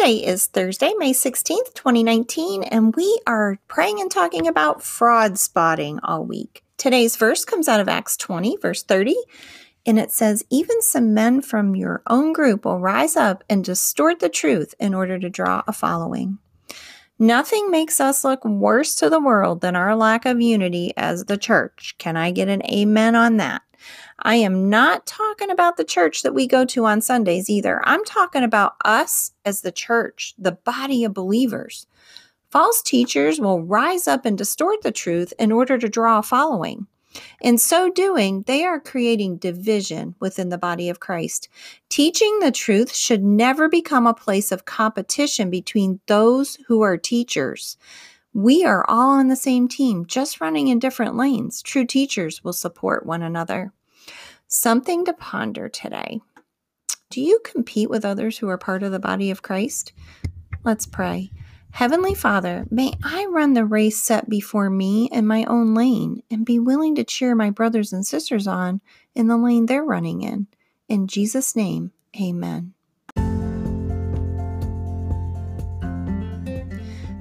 Today is Thursday, May 16th, 2019, and we are praying and talking about fraud spotting all week. Today's verse comes out of Acts 20, verse 30, and it says, Even some men from your own group will rise up and distort the truth in order to draw a following. Nothing makes us look worse to the world than our lack of unity as the church. Can I get an amen on that? I am not talking about the church that we go to on Sundays either. I'm talking about us as the church, the body of believers. False teachers will rise up and distort the truth in order to draw a following. In so doing, they are creating division within the body of Christ. Teaching the truth should never become a place of competition between those who are teachers. We are all on the same team, just running in different lanes. True teachers will support one another. Something to ponder today. Do you compete with others who are part of the body of Christ? Let's pray. Heavenly Father, may I run the race set before me in my own lane and be willing to cheer my brothers and sisters on in the lane they're running in. In Jesus' name, amen.